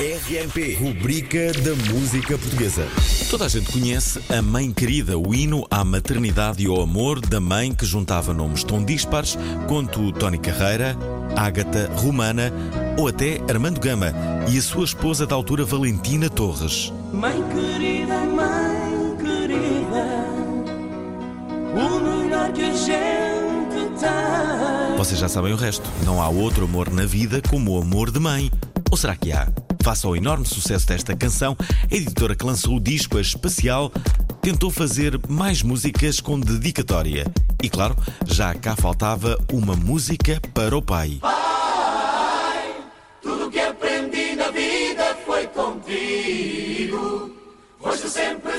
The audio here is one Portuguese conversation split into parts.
RMP, rubrica da música portuguesa. Toda a gente conhece a Mãe Querida, o hino à maternidade e ao amor da mãe que juntava nomes tão dispares quanto Tony Carreira, Ágata Romana ou até Armando Gama e a sua esposa da altura Valentina Torres. Mãe querida, mãe querida, o melhor que a gente tem. Vocês já sabem o resto. Não há outro amor na vida como o amor de mãe. Ou será que há? Face ao enorme sucesso desta canção, a editora que lançou o disco, a Espacial, tentou fazer mais músicas com dedicatória. E claro, já cá faltava uma música para o pai. Tudo que aprendi na vida foi contigo. Foste sempre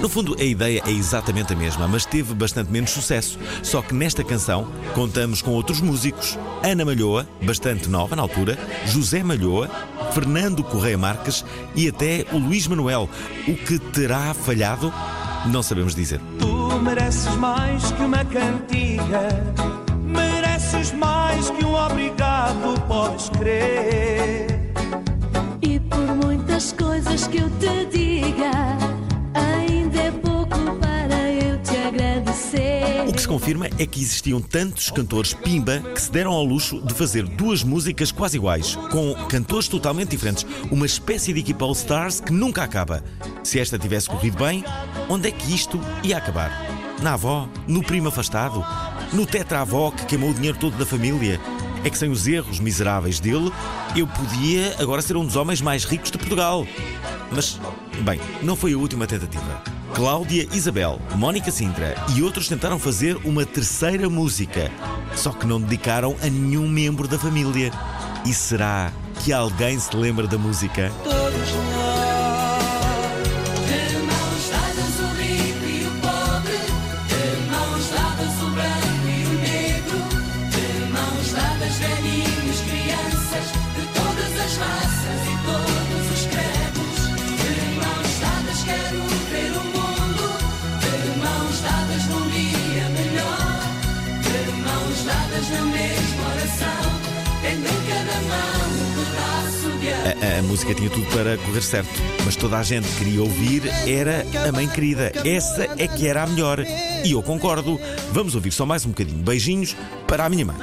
No fundo, a ideia é exatamente a mesma, mas teve bastante menos sucesso. Só que nesta canção contamos com outros músicos: Ana Malhoa, bastante nova na altura, José Malhoa, Fernando Correia Marques e até o Luís Manuel. O que terá falhado? Não sabemos dizer. Tu mereces mais que uma cantiga. Mereces mais que um obrigado, podes crer. E por muitas coisas que eu te confirma é que existiam tantos cantores pimba que se deram ao luxo de fazer duas músicas quase iguais, com cantores totalmente diferentes, uma espécie de equipa All Stars que nunca acaba. Se esta tivesse corrido bem, onde é que isto ia acabar? Na avó? No primo afastado? No tetra-avó que queimou o dinheiro todo da família? É que sem os erros miseráveis dele, eu podia agora ser um dos homens mais ricos de Portugal. Mas, bem, não foi a última tentativa. Cláudia Isabel, Mónica Sintra e outros tentaram fazer uma terceira música, só que não dedicaram a nenhum membro da família. E será que alguém se lembra da música? A, música tinha tudo para correr certo, mas toda a gente queria ouvir era a mãe querida. Essa é que era a melhor. E eu concordo. Vamos ouvir só mais um bocadinho. Beijinhos para a minha mãe.